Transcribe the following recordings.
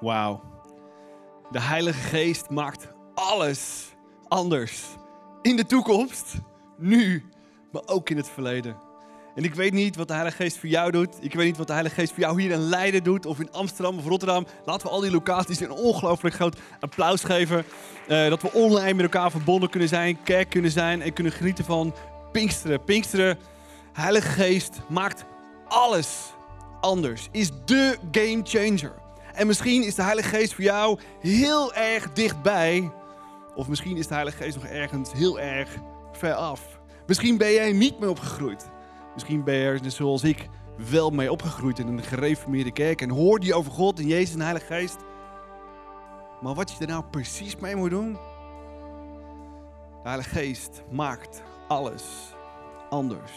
Wauw. De Heilige Geest maakt alles anders. In de toekomst, nu, maar ook in het verleden. En ik weet niet wat de Heilige Geest voor jou doet. Ik weet niet wat de Heilige Geest voor jou hier in Leiden doet, of in Amsterdam of Rotterdam. Laten we al die locaties een ongelooflijk groot applaus geven. Eh, dat we online met elkaar verbonden kunnen zijn, kerk kunnen zijn en kunnen genieten van Pinksteren. Pinksteren, Heilige Geest maakt alles anders. Is de game changer. En misschien is de Heilige Geest voor jou heel erg dichtbij. Of misschien is de Heilige Geest nog ergens heel erg ver af. Misschien ben jij niet meer opgegroeid. Misschien ben je er, zoals ik, wel mee opgegroeid in een gereformeerde kerk. En hoorde je over God en Jezus en de Heilige Geest. Maar wat je er nou precies mee moet doen? De Heilige Geest maakt alles anders.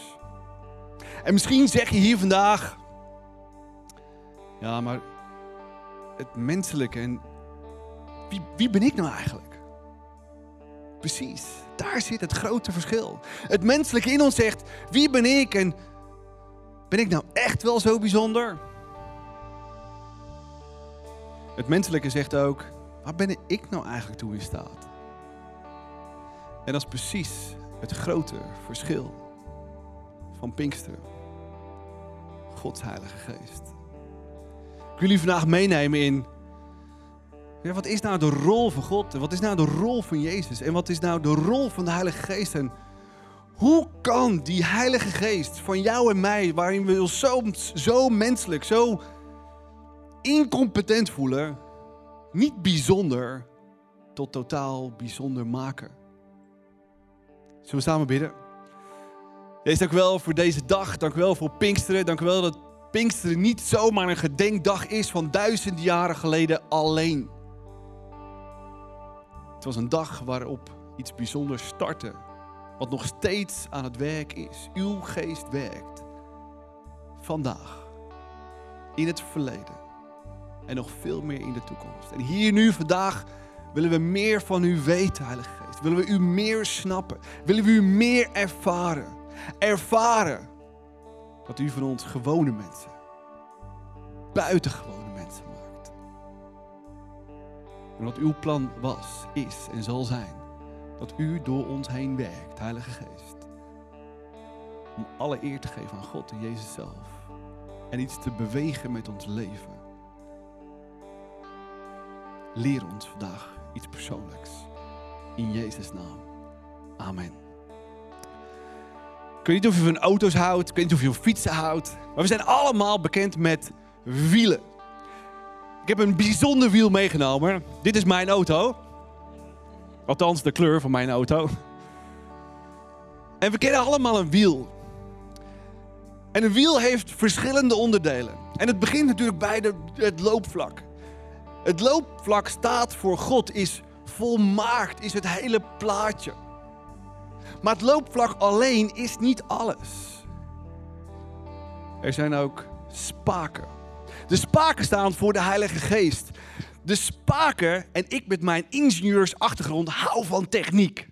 En misschien zeg je hier vandaag... Ja, maar het menselijke en wie, wie ben ik nou eigenlijk? Precies, daar zit het grote verschil. Het menselijke in ons zegt, wie ben ik en ben ik nou echt wel zo bijzonder? Het menselijke zegt ook, waar ben ik nou eigenlijk toe in staat? En dat is precies het grote verschil van Pinkster. Gods Heilige Geest. Ik jullie vandaag meenemen in. Wat is nou de rol van God? En wat is nou de rol van Jezus? En wat is nou de rol van de Heilige Geest? En hoe kan die Heilige Geest van jou en mij, waarin we ons zo, zo menselijk, zo incompetent voelen, niet bijzonder tot totaal bijzonder maken? Zullen we samen bidden? Jezus, dank u wel voor deze dag. Dank u wel voor Pinksteren. Dank u wel dat Pinksteren niet zomaar een gedenkdag is van duizenden jaren geleden alleen. Het was een dag waarop iets bijzonders startte, wat nog steeds aan het werk is. Uw geest werkt vandaag, in het verleden en nog veel meer in de toekomst. En hier nu vandaag willen we meer van u weten, Heilige Geest. Willen we u meer snappen? Willen we u meer ervaren? Ervaren dat u van ons gewone mensen, buitengewone mensen maakt. En wat uw plan was, is en zal zijn, dat u door ons heen werkt, Heilige Geest. Om alle eer te geven aan God en Jezus zelf. En iets te bewegen met ons leven. Leer ons vandaag iets persoonlijks. In Jezus' naam. Amen. Ik weet niet of je van auto's houdt, ik weet niet of je van fietsen houdt. Maar we zijn allemaal bekend met wielen. Ik heb een bijzonder wiel meegenomen. Dit is mijn auto. Althans, de kleur van mijn auto. En we kennen allemaal een wiel. En een wiel heeft verschillende onderdelen. En het begint natuurlijk bij de, het loopvlak. Het loopvlak staat voor God, is volmaakt, is het hele plaatje. Maar het loopvlak alleen is niet alles. Er zijn ook spaken. De spaken staan voor de Heilige Geest. De spaken, en ik met mijn ingenieursachtergrond hou van techniek.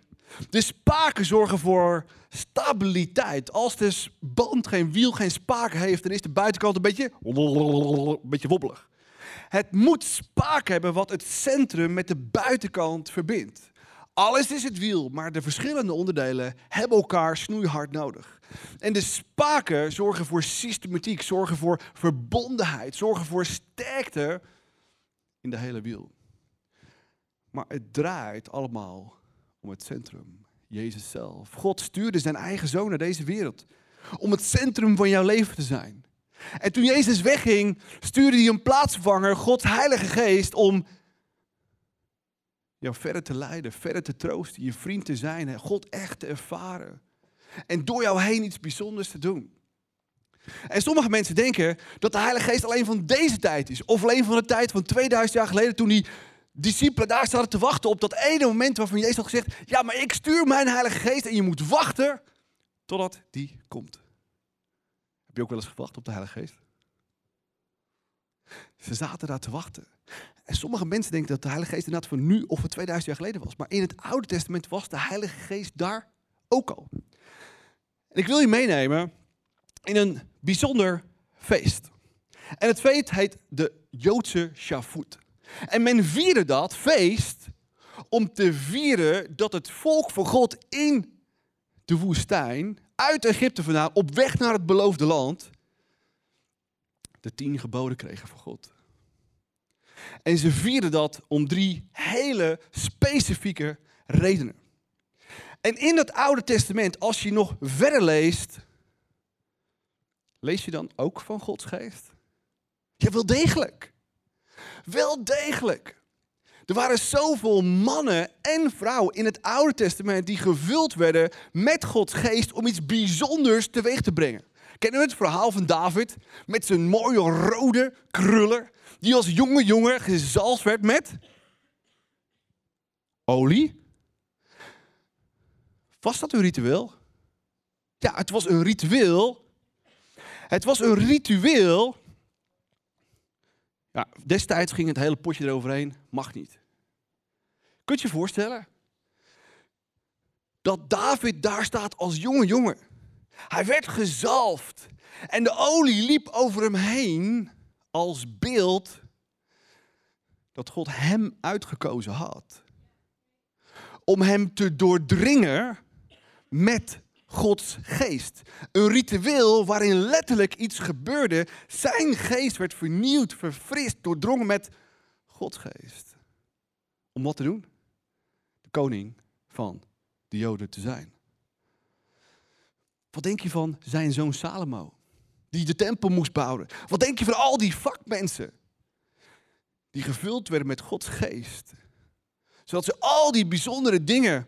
De spaken zorgen voor stabiliteit. Als de band geen wiel, geen spaken heeft, dan is de buitenkant een beetje, een beetje wobbelig. Het moet spaken hebben wat het centrum met de buitenkant verbindt. Alles is het wiel, maar de verschillende onderdelen hebben elkaar snoeihard nodig. En de spaken zorgen voor systematiek, zorgen voor verbondenheid, zorgen voor sterkte in de hele wiel. Maar het draait allemaal om het centrum, Jezus zelf. God stuurde zijn eigen zoon naar deze wereld om het centrum van jouw leven te zijn. En toen Jezus wegging, stuurde hij een plaatsvervanger, Gods Heilige Geest, om jou verder te leiden, verder te troosten, je vriend te zijn, God echt te ervaren. En door jou heen iets bijzonders te doen. En sommige mensen denken dat de Heilige Geest alleen van deze tijd is. Of alleen van de tijd van 2000 jaar geleden toen die discipelen daar zaten te wachten op dat ene moment waarvan Jezus had gezegd, ja maar ik stuur mijn Heilige Geest en je moet wachten totdat die komt. Heb je ook wel eens gewacht op de Heilige Geest? Ze zaten daar te wachten. En sommige mensen denken dat de Heilige Geest inderdaad van nu of van 2000 jaar geleden was. Maar in het Oude Testament was de Heilige Geest daar ook al. En ik wil je meenemen in een bijzonder feest. En het feest heet de Joodse Shavuot. En men vierde dat feest om te vieren dat het volk van God in de woestijn, uit Egypte vandaan, op weg naar het beloofde land, de tien geboden kregen van God. En ze vierden dat om drie hele specifieke redenen. En in het Oude Testament, als je nog verder leest, lees je dan ook van Gods geest? Ja, wel degelijk. Wel degelijk. Er waren zoveel mannen en vrouwen in het Oude Testament die gevuld werden met Gods geest om iets bijzonders teweeg te brengen. Kennen we het verhaal van David met zijn mooie rode krullen, die als jonge jongen gezalfd werd met olie? Was dat een ritueel? Ja, het was een ritueel. Het was een ritueel ja, destijds ging het hele potje eroverheen, mag niet. Kunt je je voorstellen? Dat David daar staat als jonge jongen. Hij werd gezalfd. En de olie liep over hem heen als beeld dat God hem uitgekozen had. Om hem te doordringen met Gods geest. Een ritueel waarin letterlijk iets gebeurde. Zijn geest werd vernieuwd, verfrist, doordrongen met Gods geest. Om wat te doen? De koning van de Joden te zijn. Wat denk je van zijn zoon Salomo? Die de tempel moest bouwen. Wat denk je van al die vakmensen? Die gevuld werden met Gods geest. Zodat ze al die bijzondere dingen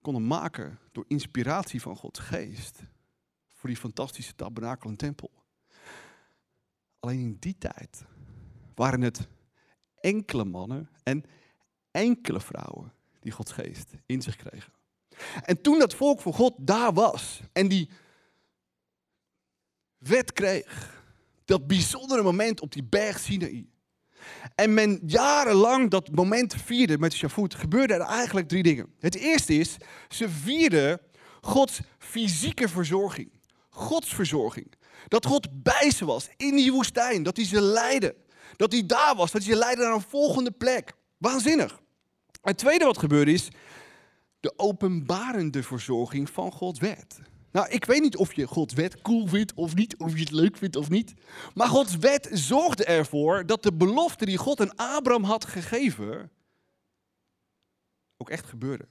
konden maken door inspiratie van Gods geest. Voor die fantastische tabernakel en tempel. Alleen in die tijd waren het enkele mannen en enkele vrouwen die Gods geest in zich kregen. En toen dat volk van God daar was en die wet kreeg, dat bijzondere moment op die berg Sinaï, en men jarenlang dat moment vierde met Shavuot, gebeurden er eigenlijk drie dingen. Het eerste is, ze vierden Gods fysieke verzorging. Gods verzorging. Dat God bij ze was in die woestijn. Dat hij ze leidde. Dat hij daar was. Dat hij ze leidde naar een volgende plek. Waanzinnig. Het tweede wat gebeurde is de openbarende verzorging van Gods wet. Nou, ik weet niet of je Gods wet cool vindt of niet, of je het leuk vindt of niet. Maar Gods wet zorgde ervoor dat de belofte die God aan Abraham had gegeven, ook echt gebeurde.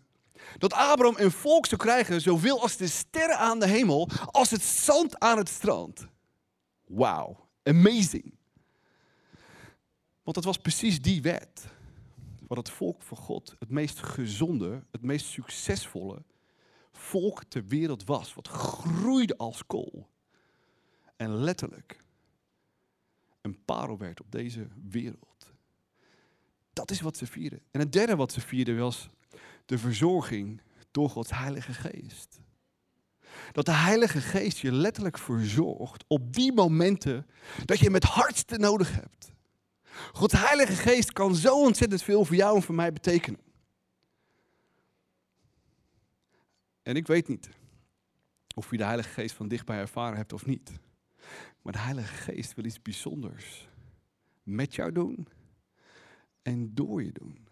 Dat Abraham een volk zou krijgen zoveel als de sterren aan de hemel, als het zand aan het strand. Wauw, amazing. Want het was precies die wet. Wat het volk van God het meest gezonde, het meest succesvolle volk ter wereld was. Wat groeide als kool. En letterlijk een parel werd op deze wereld. Dat is wat ze vierden. En het derde wat ze vierden was de verzorging door Gods Heilige Geest. Dat de Heilige Geest je letterlijk verzorgt op die momenten dat je hem het hardste nodig hebt. Gods Heilige Geest kan zo ontzettend veel voor jou en voor mij betekenen. En ik weet niet of je de Heilige Geest van dichtbij ervaren hebt of niet. Maar de Heilige Geest wil iets bijzonders met jou doen en door je doen.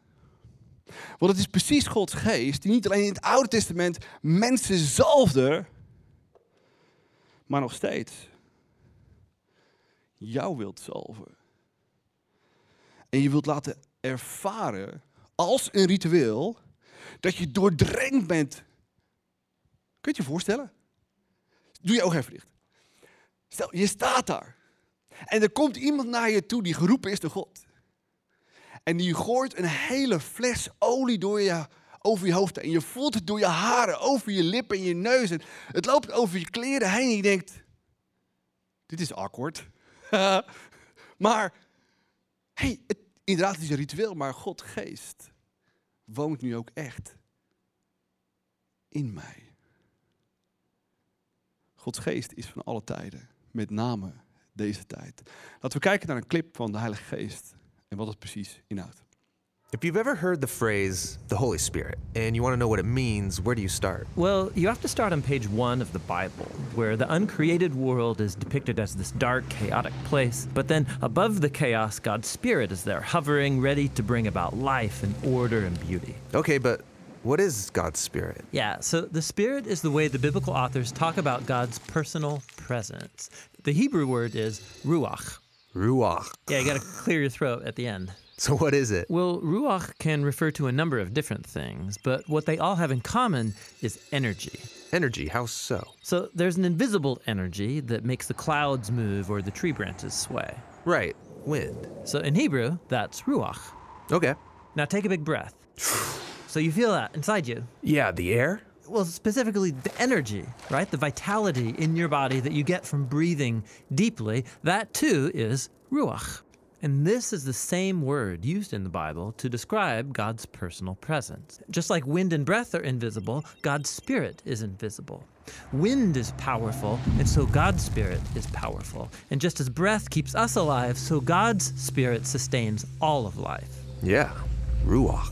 Want het is precies Gods geest die niet alleen in het Oude Testament mensen zalfde, maar nog steeds jou wilt zalven. En je wilt laten ervaren als een ritueel dat je doordrenkt bent Kun je je voorstellen? Doe je ogen even dicht. Stel, je staat daar. En er komt iemand naar je toe die geroepen is door God. En die gooit een hele fles olie door je, over je hoofd. En je voelt het door je haren, over je lippen en je neus. En het loopt over je kleren heen. En je denkt, dit is awkward. maar, hey, inderdaad, het is een ritueel. Maar God geest woont nu ook echt in mij. Gods geest is van alle tijden, met name deze tijd. Laten we kijken naar een clip van de Heilige Geest en wat het precies inhoudt. If you've ever heard the phrase the Holy Spirit and you want to know what it means, where do you start? Well, you have to start on page one of the Bible, where the uncreated world is depicted as this dark, chaotic place. But then above the chaos, God's Spirit is there, hovering, ready to bring about life and order and beauty. Okay, but what is God's Spirit? Yeah, so the Spirit is the way the biblical authors talk about God's personal presence. The Hebrew word is ruach. Ruach. Yeah, you gotta clear your throat at the end. So, what is it? Well, ruach can refer to a number of different things, but what they all have in common is energy. Energy, how so? So there's an invisible energy that makes the clouds move or the tree branches sway. Right, wind. So in Hebrew, that's ruach. Okay. Now take a big breath. so you feel that inside you. Yeah, the air? Well, specifically the energy, right? The vitality in your body that you get from breathing deeply, that too is ruach. And this is the same word used in the Bible to describe God's personal presence. Just like wind and breath are invisible, God's Spirit is invisible. Wind is powerful, and so God's Spirit is powerful. And just as breath keeps us alive, so God's Spirit sustains all of life. Yeah, Ruach.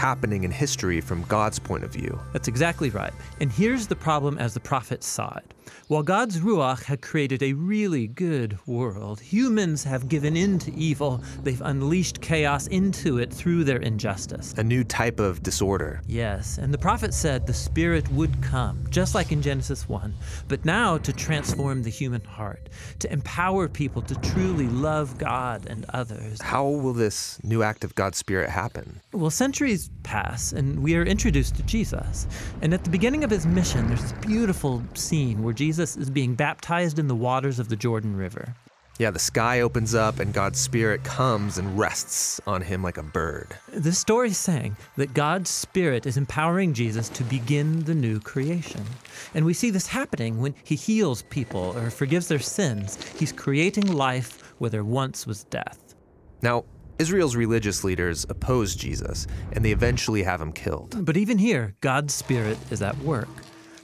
happening in history from God's point of view. That's exactly right. And here's the problem as the prophets saw it. While God's Ruach had created a really good world, humans have given in to evil. They've unleashed chaos into it through their injustice. A new type of disorder. Yes, and the prophet said the Spirit would come, just like in Genesis 1, but now to transform the human heart, to empower people to truly love God and others. How will this new act of God's Spirit happen? Well, centuries pass, and we are introduced to Jesus. And at the beginning of his mission, there's this beautiful scene where Jesus is being baptized in the waters of the Jordan River. Yeah, the sky opens up and God's Spirit comes and rests on him like a bird. This story is saying that God's Spirit is empowering Jesus to begin the new creation. And we see this happening when he heals people or forgives their sins. He's creating life where there once was death. Now, Israel's religious leaders oppose Jesus, and they eventually have him killed. But even here, God's Spirit is at work.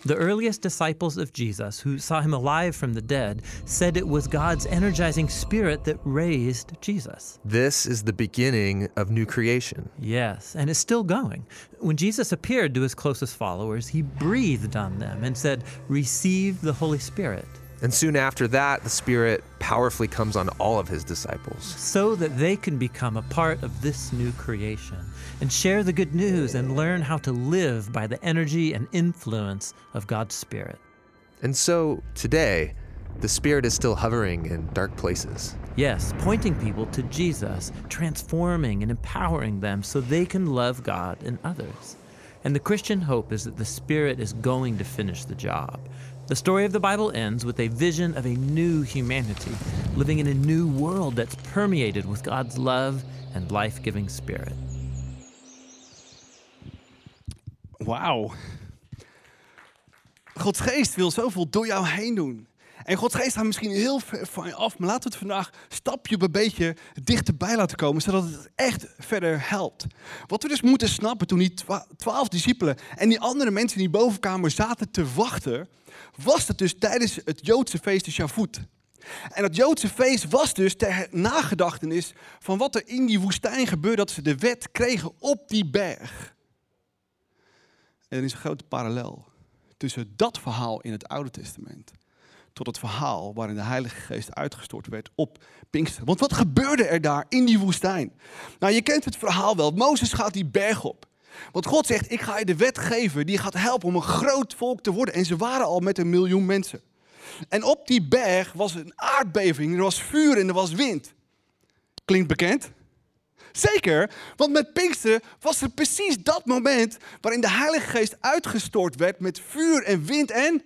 The earliest disciples of Jesus, who saw him alive from the dead, said it was God's energizing spirit that raised Jesus. This is the beginning of new creation. Yes, and it's still going. When Jesus appeared to his closest followers, he breathed on them and said, Receive the Holy Spirit. And soon after that, the Spirit powerfully comes on all of his disciples. So that they can become a part of this new creation and share the good news and learn how to live by the energy and influence of God's Spirit. And so today, the Spirit is still hovering in dark places. Yes, pointing people to Jesus, transforming and empowering them so they can love God and others. And the Christian hope is that the Spirit is going to finish the job. The story of the Bible ends with a vision of a new humanity, living in a new world that's permeated with God's love and life giving Spirit. Wauw. Gods geest wil zoveel door jou heen doen. En Gods geest gaat misschien heel ver van je af, maar laten we het vandaag stapje bij beetje dichterbij laten komen, zodat het echt verder helpt. Wat we dus moeten snappen toen die twaalf discipelen en die andere mensen in die bovenkamer zaten te wachten, was dat dus tijdens het Joodse feest de Shavuot. En dat Joodse feest was dus ter nagedachtenis van wat er in die woestijn gebeurde, dat ze de wet kregen op die berg. En er is een grote parallel tussen dat verhaal in het Oude Testament tot het verhaal waarin de Heilige Geest uitgestort werd op Pinkster. Want wat gebeurde er daar in die woestijn? Nou, je kent het verhaal wel. Mozes gaat die berg op. Want God zegt, ik ga je de wet geven die gaat helpen om een groot volk te worden. En ze waren al met een miljoen mensen. En op die berg was een aardbeving, er was vuur en er was wind. Klinkt bekend? Zeker, want met Pinksteren was er precies dat moment waarin de Heilige Geest uitgestort werd met vuur en wind en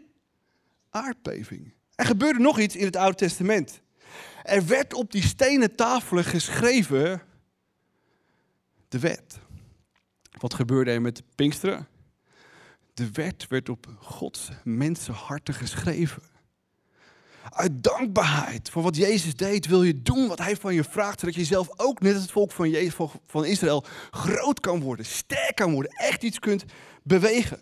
aardbeving. Er gebeurde nog iets in het Oude Testament. Er werd op die stenen tafelen geschreven de wet. Wat gebeurde er met Pinksteren? De wet werd op Gods mensenharten geschreven. Uit dankbaarheid voor wat Jezus deed, wil je doen wat Hij van je vraagt, zodat je zelf ook, net als het volk van, Jezus, van Israël, groot kan worden, sterk kan worden, echt iets kunt bewegen.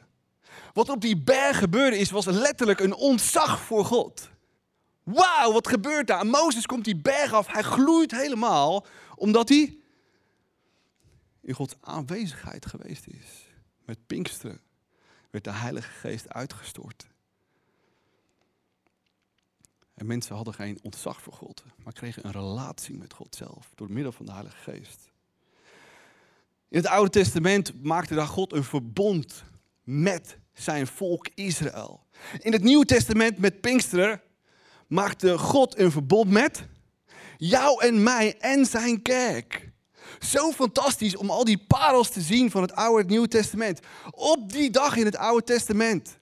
Wat op die berg gebeurde is, was letterlijk een ontzag voor God. Wauw, wat gebeurt daar? Mozes komt die berg af, hij gloeit helemaal, omdat hij in Gods aanwezigheid geweest is. Met Pinksteren werd de Heilige Geest uitgestort. En mensen hadden geen ontzag voor God, maar kregen een relatie met God zelf door middel van de Heilige Geest. In het Oude Testament maakte daar God een verbond met zijn volk Israël. In het Nieuwe Testament met Pinksteren maakte God een verbond met jou en mij en zijn kerk. Zo fantastisch om al die parels te zien van het Oude en Nieuwe Testament. Op die dag in het Oude Testament.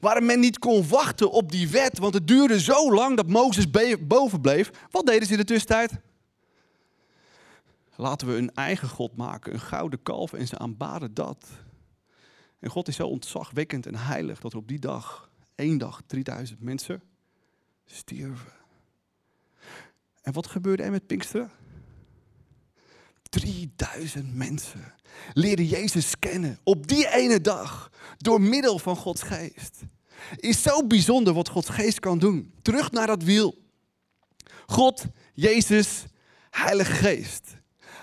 Waar men niet kon wachten op die wet, want het duurde zo lang dat Mozes boven bleef. Wat deden ze in de tussentijd? Laten we een eigen God maken, een gouden kalf en ze aanbaden dat. En God is zo ontzagwekkend en heilig dat er op die dag, één dag, 3000 mensen stierven. En wat gebeurde er met Pinksteren? 3000 mensen leerden Jezus kennen op die ene dag door middel van Gods geest. Is zo bijzonder wat Gods geest kan doen. Terug naar dat wiel. God, Jezus, Heilige Geest.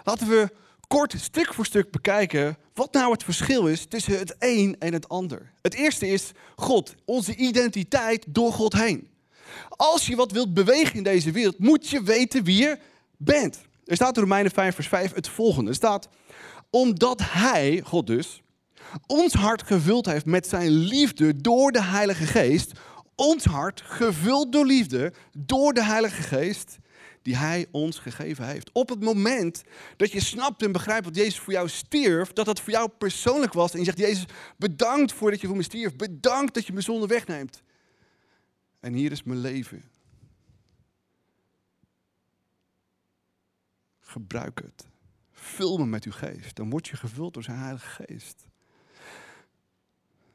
Laten we kort stuk voor stuk bekijken wat nou het verschil is tussen het een en het ander. Het eerste is God, onze identiteit door God heen. Als je wat wilt bewegen in deze wereld, moet je weten wie je bent. Er staat in Romeinen 5 vers 5 het volgende. Er staat, omdat Hij, God dus, ons hart gevuld heeft met zijn liefde door de Heilige Geest. Ons hart gevuld door liefde door de Heilige Geest die Hij ons gegeven heeft. Op het moment dat je snapt en begrijpt wat Jezus voor jou stierf, dat dat voor jou persoonlijk was. En je zegt, Jezus, bedankt voor dat je voor me stierf. Bedankt dat je mijn zonde wegneemt. En hier is mijn leven. Gebruik het. Vul me met uw geest. Dan word je gevuld door zijn Heilige Geest.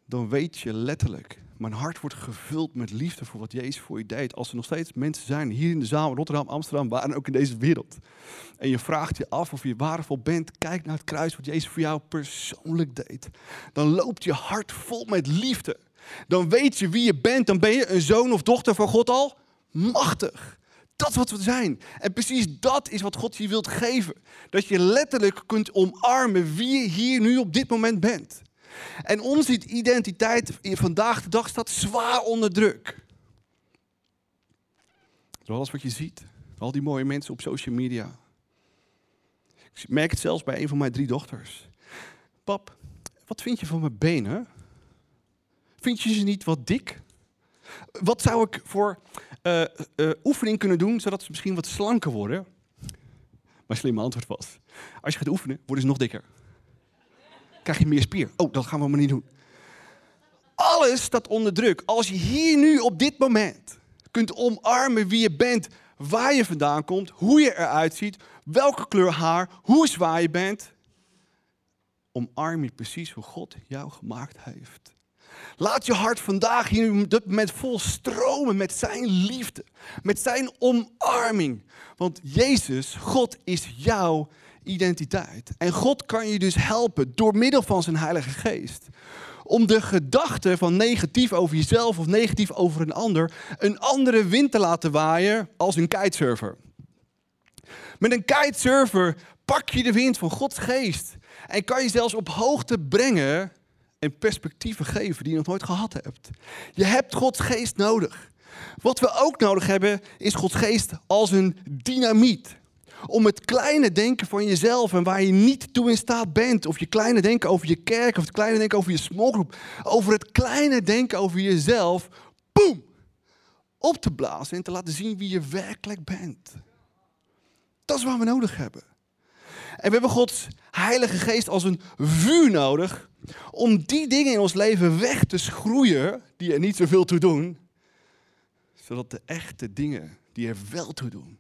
Dan weet je letterlijk, mijn hart wordt gevuld met liefde voor wat Jezus voor je deed. Als er nog steeds mensen zijn hier in de zaal, Rotterdam, Amsterdam, waar en ook in deze wereld. En je vraagt je af of je waardevol bent. Kijk naar het kruis wat Jezus voor jou persoonlijk deed. Dan loopt je hart vol met liefde. Dan weet je wie je bent. Dan ben je een zoon of dochter van God al machtig. Dat wat we zijn. En precies dat is wat God je wilt geven. Dat je letterlijk kunt omarmen wie je hier nu op dit moment bent. En onze identiteit vandaag de dag staat zwaar onder druk. Door alles wat je ziet. Al die mooie mensen op social media. Ik merk het zelfs bij een van mijn drie dochters. Pap, wat vind je van mijn benen? Vind je ze niet wat dik? Wat zou ik voor uh, uh, oefening kunnen doen, zodat ze misschien wat slanker worden? Mijn slimme antwoord was, als je gaat oefenen, worden ze nog dikker. Krijg je meer spier. Oh, dat gaan we maar niet doen. Alles staat onder druk. Als je hier nu op dit moment kunt omarmen wie je bent, waar je vandaan komt, hoe je eruit ziet, welke kleur haar, hoe zwaar je bent, omarm je precies hoe God jou gemaakt heeft. Laat je hart vandaag hier op dit moment vol stromen met zijn liefde, met zijn omarming. Want Jezus, God is jouw identiteit. En God kan je dus helpen door middel van zijn Heilige Geest. Om de gedachten van negatief over jezelf of negatief over een ander een andere wind te laten waaien als een kitesurfer. Met een kitesurfer pak je de wind van Gods geest en kan je zelfs op hoogte brengen en perspectieven geven die je nog nooit gehad hebt. Je hebt Gods geest nodig. Wat we ook nodig hebben is Gods geest als een dynamiet. Om het kleine denken van jezelf en waar je niet toe in staat bent. Of je kleine denken over je kerk, of het kleine denken over je smallgroep. Over het kleine denken over jezelf. Boom! Op te blazen en te laten zien wie je werkelijk bent. Dat is wat we nodig hebben. En we hebben Gods Heilige Geest als een vuur nodig om die dingen in ons leven weg te schroeien die er niet zoveel toe doen, zodat de echte dingen die er wel toe doen,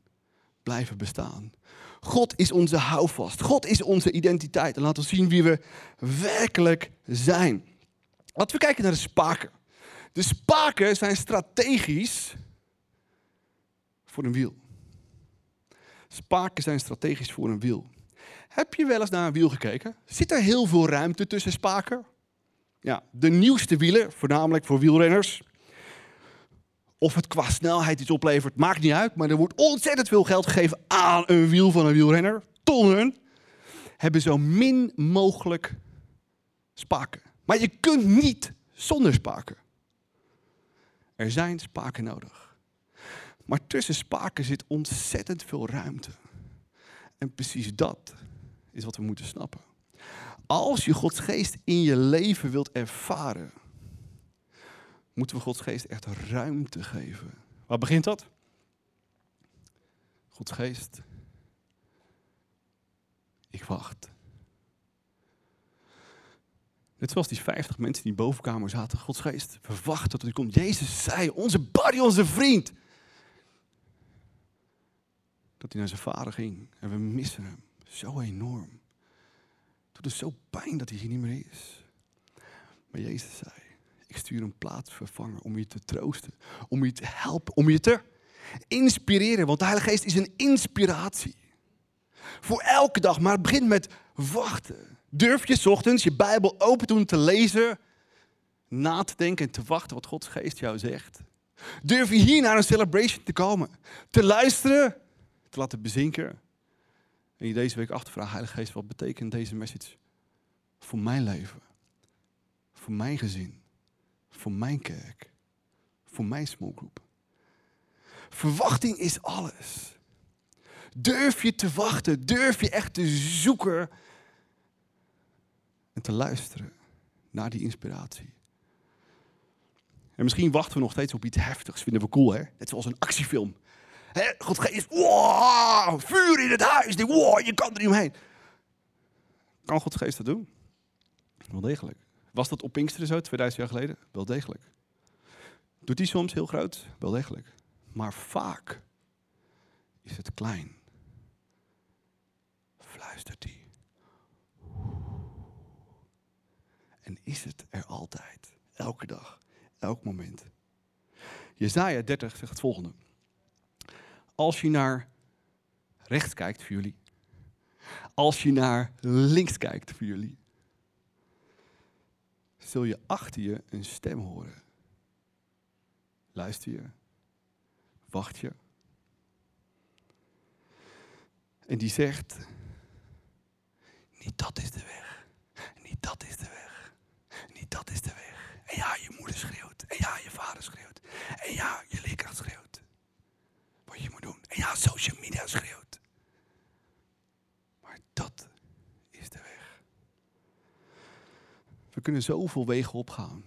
blijven bestaan. God is onze houvast. God is onze identiteit. En laten we zien wie we werkelijk zijn. Laten we kijken naar de spaken. De spaken zijn strategisch voor een wiel. Spaken zijn strategisch voor een wiel. Heb je wel eens naar een wiel gekeken? Zit er heel veel ruimte tussen spaken? Ja, de nieuwste wielen, voornamelijk voor wielrenners. Of het qua snelheid iets oplevert, maakt niet uit. Maar er wordt ontzettend veel geld gegeven aan een wiel van een wielrenner. Tonnen. Hebben zo min mogelijk spaken. Maar je kunt niet zonder spaken. Er zijn spaken nodig. Maar tussen spaken zit ontzettend veel ruimte. En precies dat is wat we moeten snappen. Als je Gods geest in je leven wilt ervaren, moeten we Gods geest echt ruimte geven. Waar begint dat? Gods geest. Ik wacht. Net zoals die 50 mensen die in de bovenkamer zaten. Gods geest, we wachten tot hij komt. Jezus zei, onze buddy, onze vriend. Dat hij naar zijn vader ging. En we missen hem. Zo enorm. Het doet zo pijn dat hij hier niet meer is. Maar Jezus zei, ik stuur een plaatsvervanger om je te troosten. Om je te helpen. Om je te inspireren. Want de Heilige Geest is een inspiratie. Voor elke dag. Maar het begint met wachten. Durf je ochtends je Bijbel open doen te lezen. Na te denken en te wachten wat Gods Geest jou zegt. Durf je hier naar een celebration te komen. Te luisteren. Te laten bezinken. En je deze week achtervragen, Heilige Geest, wat betekent deze message voor mijn leven? Voor mijn gezin? Voor mijn kerk? Voor mijn smallgroep? Verwachting is alles. Durf je te wachten? Durf je echt te zoeken en te luisteren naar die inspiratie? En misschien wachten we nog steeds op iets heftigs. Vinden we cool, hè? Net zoals een actiefilm. Hè, God geeft, wow, vuur in het huis. Die, wow, je kan er niet omheen. Kan Gods geest dat doen? Wel degelijk. Was dat op Pinksteren zo, 2000 jaar geleden? Wel degelijk. Doet hij soms heel groot? Wel degelijk. Maar vaak is het klein. Fluistert hij. En is het er altijd. Elke dag. Elk moment. Jezaja 30 zegt het volgende als je naar rechts kijkt voor jullie, als je naar links kijkt voor jullie, zul je achter je een stem horen. Luister je, wacht je. En die zegt, niet dat is de weg, niet dat is de weg, niet dat is de weg. En ja, je moeder schreeuwt, en ja, je vader schreeuwt, en ja, je leerkracht schreeuwt je moet doen. En ja, social media schreeuwt. Maar dat is de weg. We kunnen zoveel wegen opgaan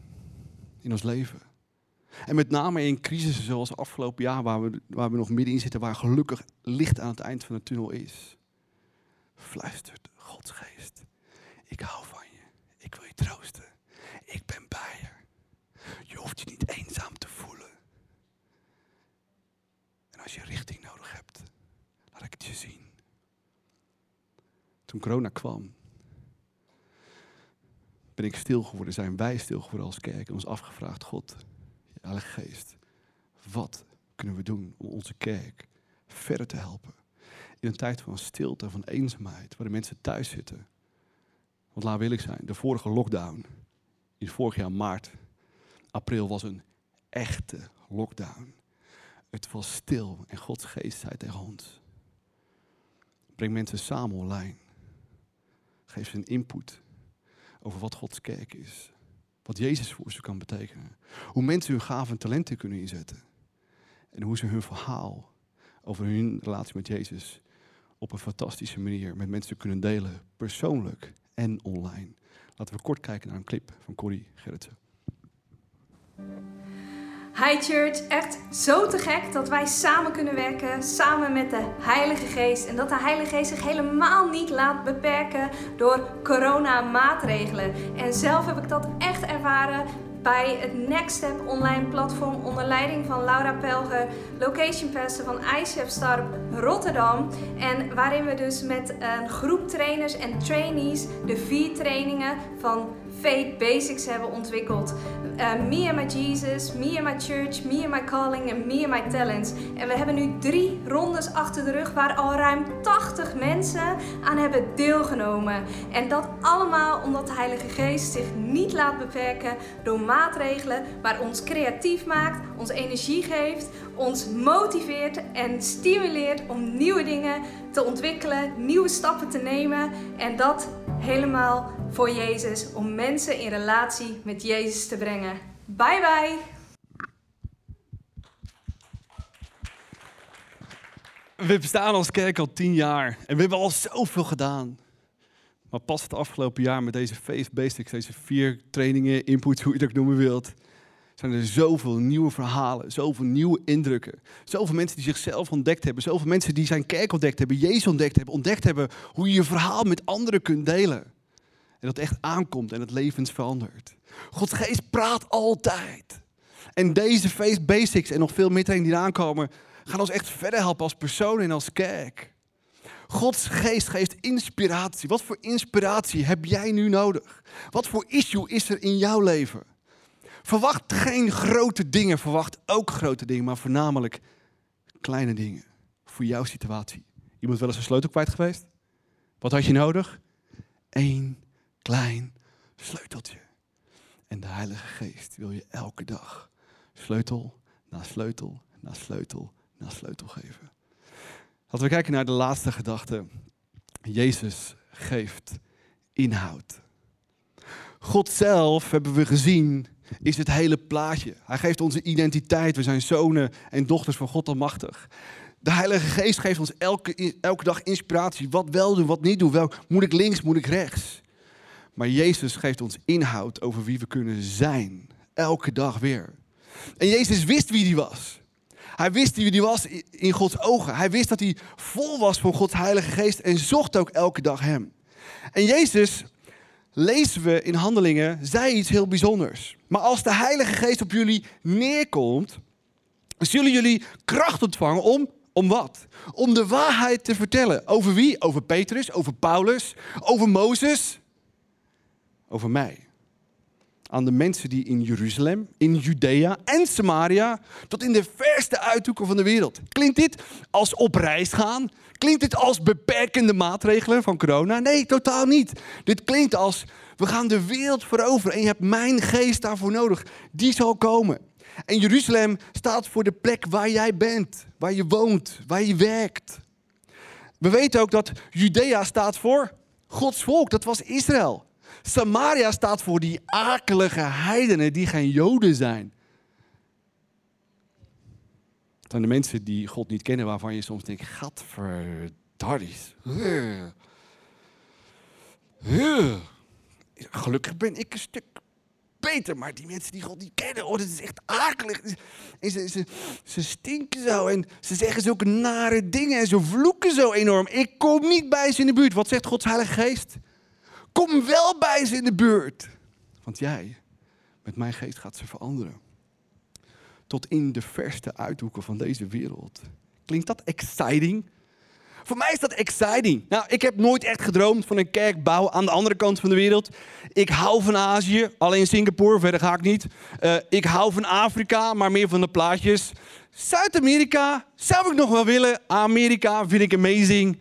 in ons leven. En met name in crisissen zoals afgelopen jaar, waar we, waar we nog middenin zitten, waar gelukkig licht aan het eind van de tunnel is. Fluistert Gods geest. Ik hou van je. Ik wil je troosten. Ik ben bij je. Je hoeft je niet eenzaam te voelen als je richting nodig hebt, laat ik het je zien. Toen corona kwam, ben ik stil geworden, zijn wij stil geworden als kerk en ons afgevraagd, God, Heilige Geest, wat kunnen we doen om onze kerk verder te helpen? In een tijd van stilte, van eenzaamheid, waar de mensen thuis zitten. Want laat wil ik zijn, de vorige lockdown, in vorig jaar maart, april, was een echte lockdown. Het was stil en Gods geest zei tegen ons. Breng mensen samen online. Geef ze input over wat Gods kerk is. Wat Jezus voor ze kan betekenen. Hoe mensen hun gaven en talenten kunnen inzetten. En hoe ze hun verhaal over hun relatie met Jezus op een fantastische manier met mensen kunnen delen. Persoonlijk en online. Laten we kort kijken naar een clip van Corrie Gerritsen. Hi Church, echt zo te gek dat wij samen kunnen werken, samen met de Heilige Geest. En dat de Heilige Geest zich helemaal niet laat beperken door corona-maatregelen. En zelf heb ik dat echt ervaren bij het Next Step online platform onder leiding van Laura Pelger, location pastor van ICF Startup Rotterdam. En waarin we dus met een groep trainers en trainees de vier trainingen van Faith Basics hebben ontwikkeld. Uh, me and my Jesus, Me and my Church, Me and my Calling en Me and my Talents. En we hebben nu drie rondes achter de rug waar al ruim 80 mensen aan hebben deelgenomen. En dat allemaal omdat de Heilige Geest zich niet laat beperken door maatregelen, maar ons creatief maakt, ons energie geeft, ons motiveert en stimuleert om nieuwe dingen te ontwikkelen, nieuwe stappen te nemen. En dat helemaal voor Jezus, om mensen in relatie met Jezus te brengen. Bye bye! We bestaan als kerk al tien jaar en we hebben al zoveel gedaan. Maar pas het afgelopen jaar met deze Face Basics, deze vier trainingen, inputs, hoe je ook noemen wilt, zijn er zoveel nieuwe verhalen, zoveel nieuwe indrukken. Zoveel mensen die zichzelf ontdekt hebben, zoveel mensen die zijn kerk ontdekt hebben, Jezus ontdekt hebben, ontdekt hebben hoe je je verhaal met anderen kunt delen. En dat echt aankomt en het levens verandert. Gods geest praat altijd. En deze Face Basics en nog veel meer trainingen die eraan komen, gaan ons echt verder helpen als persoon en als kerk. Gods geest geeft inspiratie. Wat voor inspiratie heb jij nu nodig? Wat voor issue is er in jouw leven? Verwacht geen grote dingen, verwacht ook grote dingen, maar voornamelijk kleine dingen voor jouw situatie. Iemand wel eens een sleutel kwijt geweest? Wat had je nodig? Eén klein sleuteltje. En de Heilige Geest wil je elke dag sleutel na sleutel na sleutel na sleutel geven. Laten we kijken naar de laatste gedachte. Jezus geeft inhoud. God zelf, hebben we gezien, is het hele plaatje. Hij geeft onze identiteit. We zijn zonen en dochters van God Almachtig. De Heilige Geest geeft ons elke, elke dag inspiratie. Wat wel doen, wat niet doen. Wel, moet ik links, moet ik rechts? Maar Jezus geeft ons inhoud over wie we kunnen zijn. Elke dag weer. En Jezus wist wie hij was. Hij wist wie hij was in Gods ogen. Hij wist dat hij vol was van Gods Heilige Geest en zocht ook elke dag hem. En Jezus, lezen we in Handelingen, zei iets heel bijzonders. Maar als de Heilige Geest op jullie neerkomt, zullen jullie kracht ontvangen om, om wat? Om de waarheid te vertellen. Over wie? Over Petrus, over Paulus, over Mozes, over mij. Aan de mensen die in Jeruzalem, in Judea en Samaria, tot in de verste uithoeken van de wereld. Klinkt dit als op reis gaan? Klinkt dit als beperkende maatregelen van corona? Nee, totaal niet. Dit klinkt als we gaan de wereld veroveren en je hebt mijn geest daarvoor nodig. Die zal komen. En Jeruzalem staat voor de plek waar jij bent, waar je woont, waar je werkt. We weten ook dat Judea staat voor Gods volk, dat was Israël. Samaria staat voor die akelige heidenen die geen Joden zijn. Zijn de mensen die God niet kennen, waarvan je soms denkt, gadverdarries. Gelukkig ben ik een stuk beter, maar die mensen die God niet kennen, oh, dat is echt akelig. En ze, ze, ze stinken zo en ze zeggen zulke nare dingen en ze vloeken zo enorm. Ik kom niet bij ze in de buurt. Wat zegt Gods Heilige Geest? Kom wel bij ze in de buurt. Want jij, met mijn geest, gaat ze veranderen. Tot in de verste uithoeken van deze wereld. Klinkt dat exciting? Voor mij is dat exciting. Nou, ik heb nooit echt gedroomd van een kerkbouw aan de andere kant van de wereld. Ik hou van Azië, alleen Singapore, verder ga ik niet. Uh, ik hou van Afrika, maar meer van de plaatjes. Zuid-Amerika zou ik nog wel willen. Amerika vind ik amazing.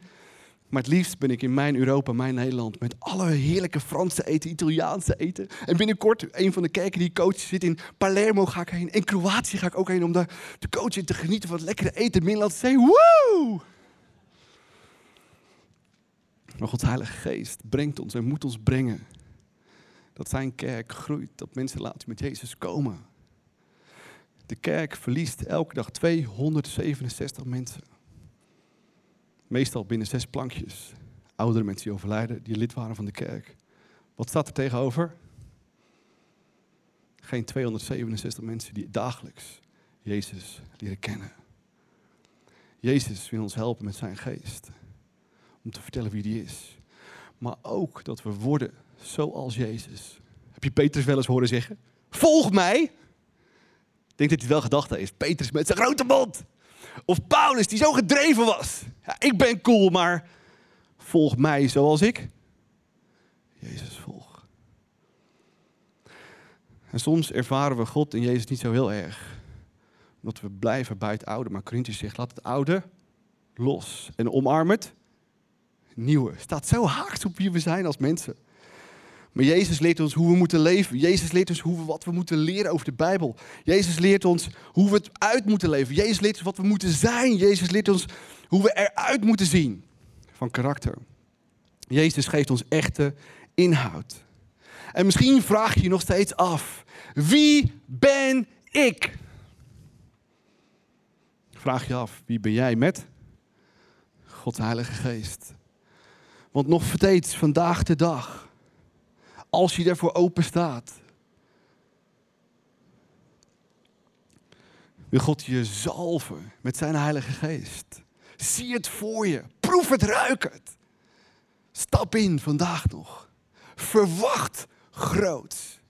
Maar het liefst ben ik in mijn Europa, mijn Nederland, met alle heerlijke Franse eten, Italiaanse eten. En binnenkort, een van de kerken die coach zit in Palermo, ga ik heen. En Kroatië ga ik ook heen om daar te coachen en te genieten van het lekkere eten. Middellandse Zee, woe! Maar Gods Heilige Geest brengt ons en moet ons brengen. Dat zijn kerk groeit, dat mensen laten met Jezus komen. De kerk verliest elke dag 267 mensen. Meestal binnen zes plankjes. Oudere mensen die overlijden, die lid waren van de kerk. Wat staat er tegenover? Geen 267 mensen die dagelijks Jezus leren kennen. Jezus wil ons helpen met zijn geest. Om te vertellen wie die is. Maar ook dat we worden zoals Jezus. Heb je Petrus wel eens horen zeggen? Volg mij! Ik denk dat hij wel gedacht heeft. Petrus met zijn grote mond. Of Paulus, die zo gedreven was. Ja, ik ben cool, maar volg mij zoals ik Jezus volg. En soms ervaren we God en Jezus niet zo heel erg. Omdat we blijven bij het oude. Maar Corinthians zegt, laat het oude los. En omarm het nieuwe. Staat zo haaks op wie we zijn als mensen. Maar Jezus leert ons hoe we moeten leven. Jezus leert ons hoe we, wat we moeten leren over de Bijbel. Jezus leert ons hoe we het uit moeten leven. Jezus leert ons wat we moeten zijn. Jezus leert ons hoe we eruit moeten zien van karakter. Jezus geeft ons echte inhoud. En misschien vraag je je nog steeds af: wie ben ik? Vraag je af, wie ben jij met Gods Heilige Geest? Want nog steeds vandaag de dag, als je ervoor open staat, wil God je zalven met zijn Heilige Geest. Zie het voor je, proef het, ruik het. Stap in vandaag nog. Verwacht groot.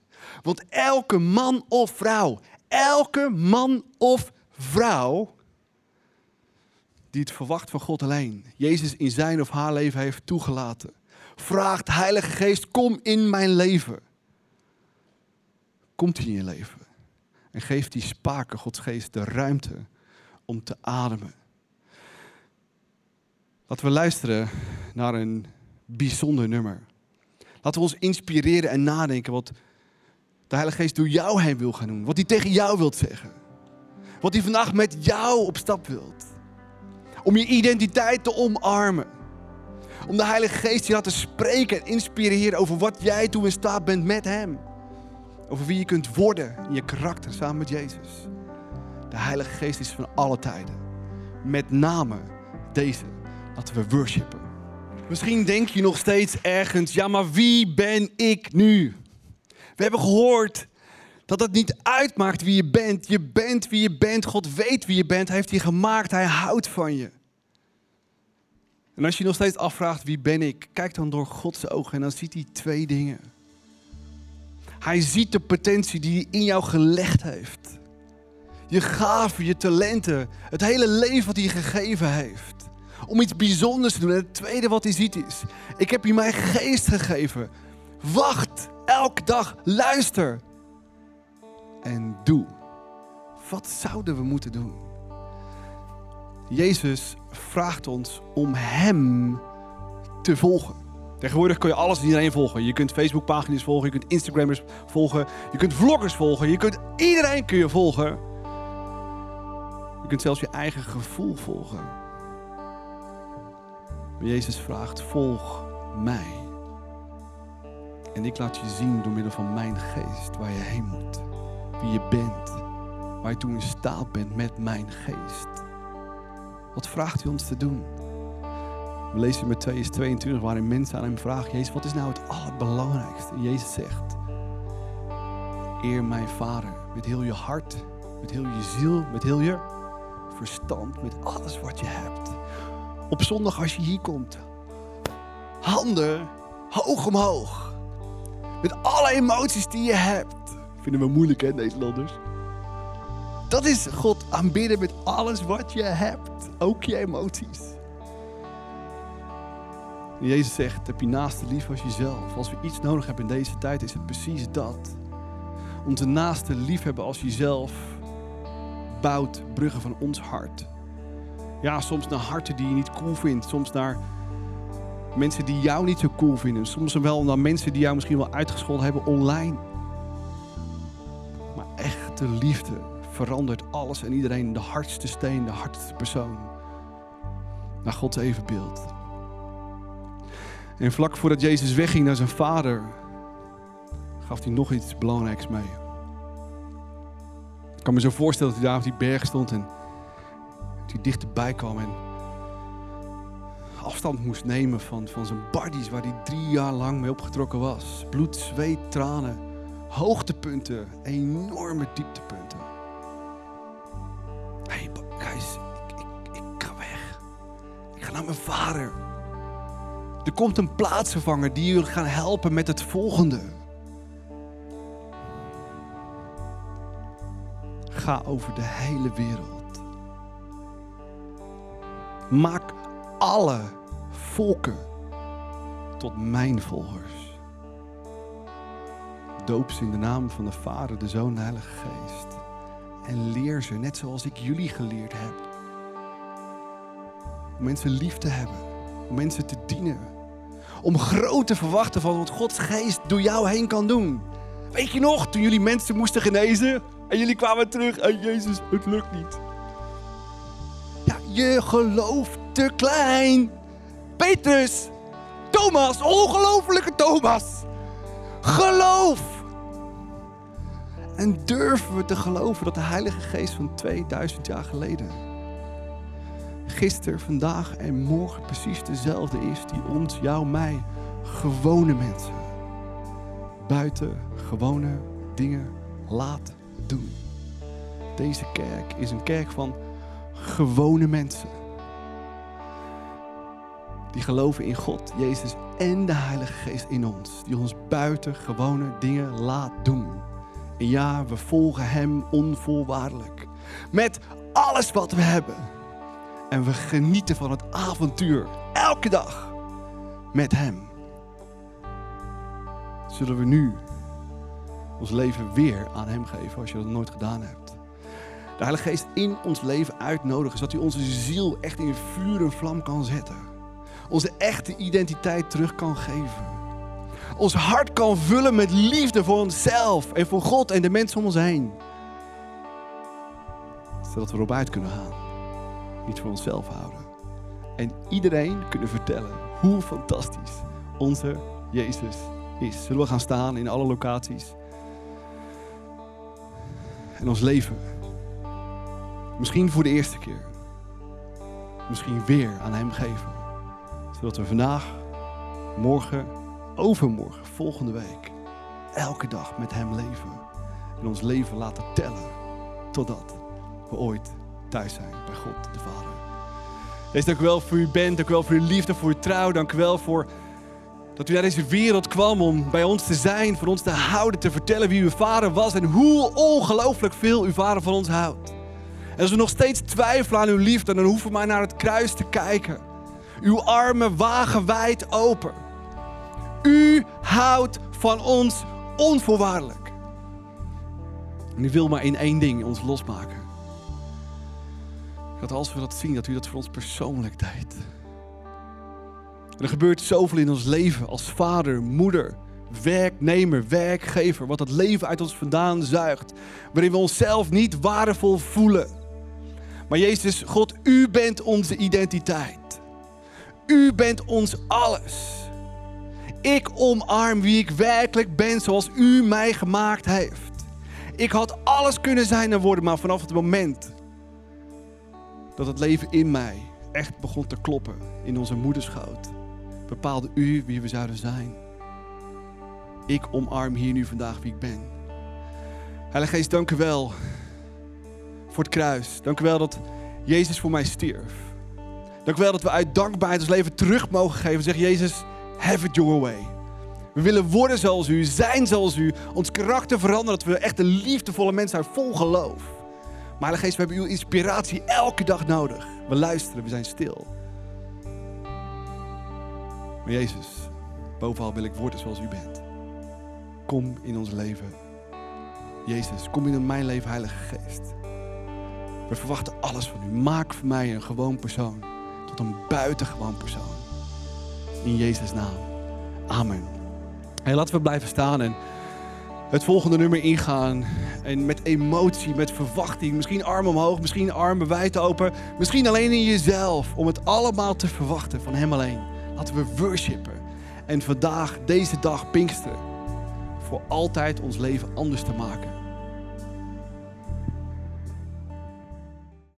Want elke man of vrouw, elke man of vrouw die het verwacht van God alleen, Jezus in zijn of haar leven heeft toegelaten, vraagt Heilige Geest, kom in mijn leven. Komt hij in je leven en geeft die spaken, Gods Geest, de ruimte om te ademen. Laten we luisteren naar een bijzonder nummer. Laten we ons inspireren en nadenken wat de Heilige Geest door jou heen wil gaan doen. Wat hij tegen jou wilt zeggen. Wat hij vandaag met jou op stap wilt. Om je identiteit te omarmen. Om de Heilige Geest je laten spreken en inspireren over wat jij toe in staat bent met Hem. Over wie je kunt worden in je karakter samen met Jezus. De Heilige Geest is van alle tijden. Met name deze. Laten we worshipen. Misschien denk je nog steeds ergens, ja maar wie ben ik nu? We hebben gehoord dat het niet uitmaakt wie je bent. Je bent wie je bent. God weet wie je bent. Hij heeft je gemaakt. Hij houdt van je. En als je nog steeds afvraagt wie ben ik, kijk dan door Gods ogen en dan ziet hij twee dingen. Hij ziet de potentie die hij in jou gelegd heeft. Je gaven, je talenten, het hele leven wat hij gegeven heeft om iets bijzonders te doen. En het tweede wat hij ziet is, ik heb je mijn geest gegeven. Wacht elke dag, luister en doe. Wat zouden we moeten doen? Jezus vraagt ons om Hem te volgen. Tegenwoordig kun je alles en iedereen volgen. Je kunt Facebookpagina's volgen, je kunt Instagrammers volgen, je kunt vloggers volgen, je kunt iedereen kun je volgen. Je kunt zelfs je eigen gevoel volgen. Maar Jezus vraagt, volg mij. En ik laat je zien door middel van mijn geest waar je heen moet. Wie je bent. Waar je toe in staat bent met mijn geest. Wat vraagt u ons te doen? We lezen in Matthäus 22 waarin mensen aan hem vragen. Jezus, wat is nou het allerbelangrijkste? En Jezus zegt. Eer mijn vader met heel je hart, met heel je ziel, met heel je verstand, met alles wat je hebt. Op zondag als je hier komt. Handen hoog omhoog. Met alle emoties die je hebt. Vinden we moeilijk hè, Nederlanders? Dat is God aanbidden met alles wat je hebt. Ook je emoties. En Jezus zegt, heb je naaste lief als jezelf. Als we iets nodig hebben in deze tijd, is het precies dat. Om de naaste lief hebben als jezelf bouwt bruggen van ons hart. Ja, soms naar harten die je niet cool vindt. Soms naar mensen die jou niet zo cool vinden. Soms wel naar mensen die jou misschien wel uitgescholden hebben online. Maar echte liefde verandert alles en iedereen. De hardste steen, de hardste persoon. Naar Gods evenbeeld. En vlak voordat Jezus wegging naar zijn vader, gaf hij nog iets belangrijks mee. Ik kan me zo voorstellen dat hij daar op die berg stond en hij dichterbij kwam en afstand moest nemen van, van zijn buddies waar hij drie jaar lang mee opgetrokken was. Bloed, zweet, tranen, hoogtepunten, enorme dieptepunten. Ik ga naar mijn vader. Er komt een plaatsvervanger die jullie gaan helpen met het volgende. Ga over de hele wereld Maak alle volken tot mijn volgers. Doop ze in de naam van de Vader, de Zoon en de Heilige Geest. En leer ze, net zoals ik jullie geleerd heb. Om mensen lief te hebben. Om mensen te dienen. Om groot te verwachten van wat Gods geest door jou heen kan doen. Weet je nog, toen jullie mensen moesten genezen en jullie kwamen terug en Jezus, het lukt niet. Ja, je gelooft te klein. Petrus, Thomas, ongelofelijke Thomas. Geloof. En durven we te geloven dat de Heilige Geest van 2000 jaar geleden, gisteren, vandaag en morgen precies dezelfde is die ons, jou, mij, gewone mensen, buiten gewone dingen laat doen. Deze kerk is een kerk van gewone mensen. Die geloven in God, Jezus en de Heilige Geest in ons. Die ons buiten gewone dingen laat doen. En ja, we volgen Hem onvoorwaardelijk. Met alles wat we hebben. En we genieten van het avontuur. Elke dag. Met Hem. Zullen we nu ons leven weer aan Hem geven als je dat nooit gedaan hebt. De Heilige Geest in ons leven uitnodigen, zodat hij onze ziel echt in vuur en vlam kan zetten. Onze echte identiteit terug kan geven. Ons hart kan vullen met liefde voor onszelf en voor God en de mensen om ons heen. Zodat we erop uit kunnen gaan. Niet voor onszelf houden. En iedereen kunnen vertellen hoe fantastisch onze Jezus is. Zullen we gaan staan in alle locaties? En ons leven. Misschien voor de eerste keer. Misschien weer aan Hem geven. Zodat we vandaag, morgen, overmorgen, volgende week, elke dag met Hem leven. En ons leven laten tellen. Totdat we ooit thuis zijn bij God de Vader. Wees dank u wel voor uw bent, dank u wel voor uw liefde, voor uw trouw. Dank u wel voor dat u naar deze wereld kwam om bij ons te zijn, voor ons te houden, te vertellen wie uw vader was en hoe ongelooflijk veel uw vader van ons houdt. En als we nog steeds twijfelen aan uw liefde, dan hoeven we maar naar het kruis te kijken. Uw armen wagenwijd open. U houdt van ons onvoorwaardelijk. En u wil maar in één ding ons losmaken. Dat als we dat zien, dat u dat voor ons persoonlijk deed. Er gebeurt zoveel in ons leven als vader, moeder, werknemer, werkgever. Wat het leven uit ons vandaan zuigt. Waarin we onszelf niet waardevol voelen. Maar Jezus, God, u bent onze identiteit. U bent ons alles. Ik omarm wie ik werkelijk ben zoals u mij gemaakt heeft. Ik had alles kunnen zijn en worden, maar vanaf het moment dat het leven in mij echt begon te kloppen in onze moederschoot, bepaalde u wie we zouden zijn. Ik omarm hier nu vandaag wie ik ben. Heilige Geest, dank u wel voor het kruis. Dank u wel dat Jezus voor mij stierf. Dank u wel dat we uit dankbaarheid ons leven terug mogen geven. Zeg Jezus, have it your way. We willen worden zoals u, zijn zoals u, ons karakter veranderen, dat we echt een liefdevolle mensen zijn vol geloof. Maar Heilige Geest, we hebben uw inspiratie elke dag nodig. We luisteren, we zijn stil. Maar Jezus, bovenal wil ik worden zoals u bent. Kom in ons leven. Jezus, kom in mijn leven, Heilige Geest. We verwachten alles van u. Maak van mij een gewoon persoon tot een buitengewoon persoon. In Jezus' naam. Amen. Hey, laten we blijven staan en het volgende nummer ingaan. En met emotie, met verwachting. Misschien armen omhoog, misschien armen wijd open. Misschien alleen in jezelf. Om het allemaal te verwachten van Hem alleen. Laten we worshipen. En vandaag, deze dag, Pinkster. Voor altijd ons leven anders te maken.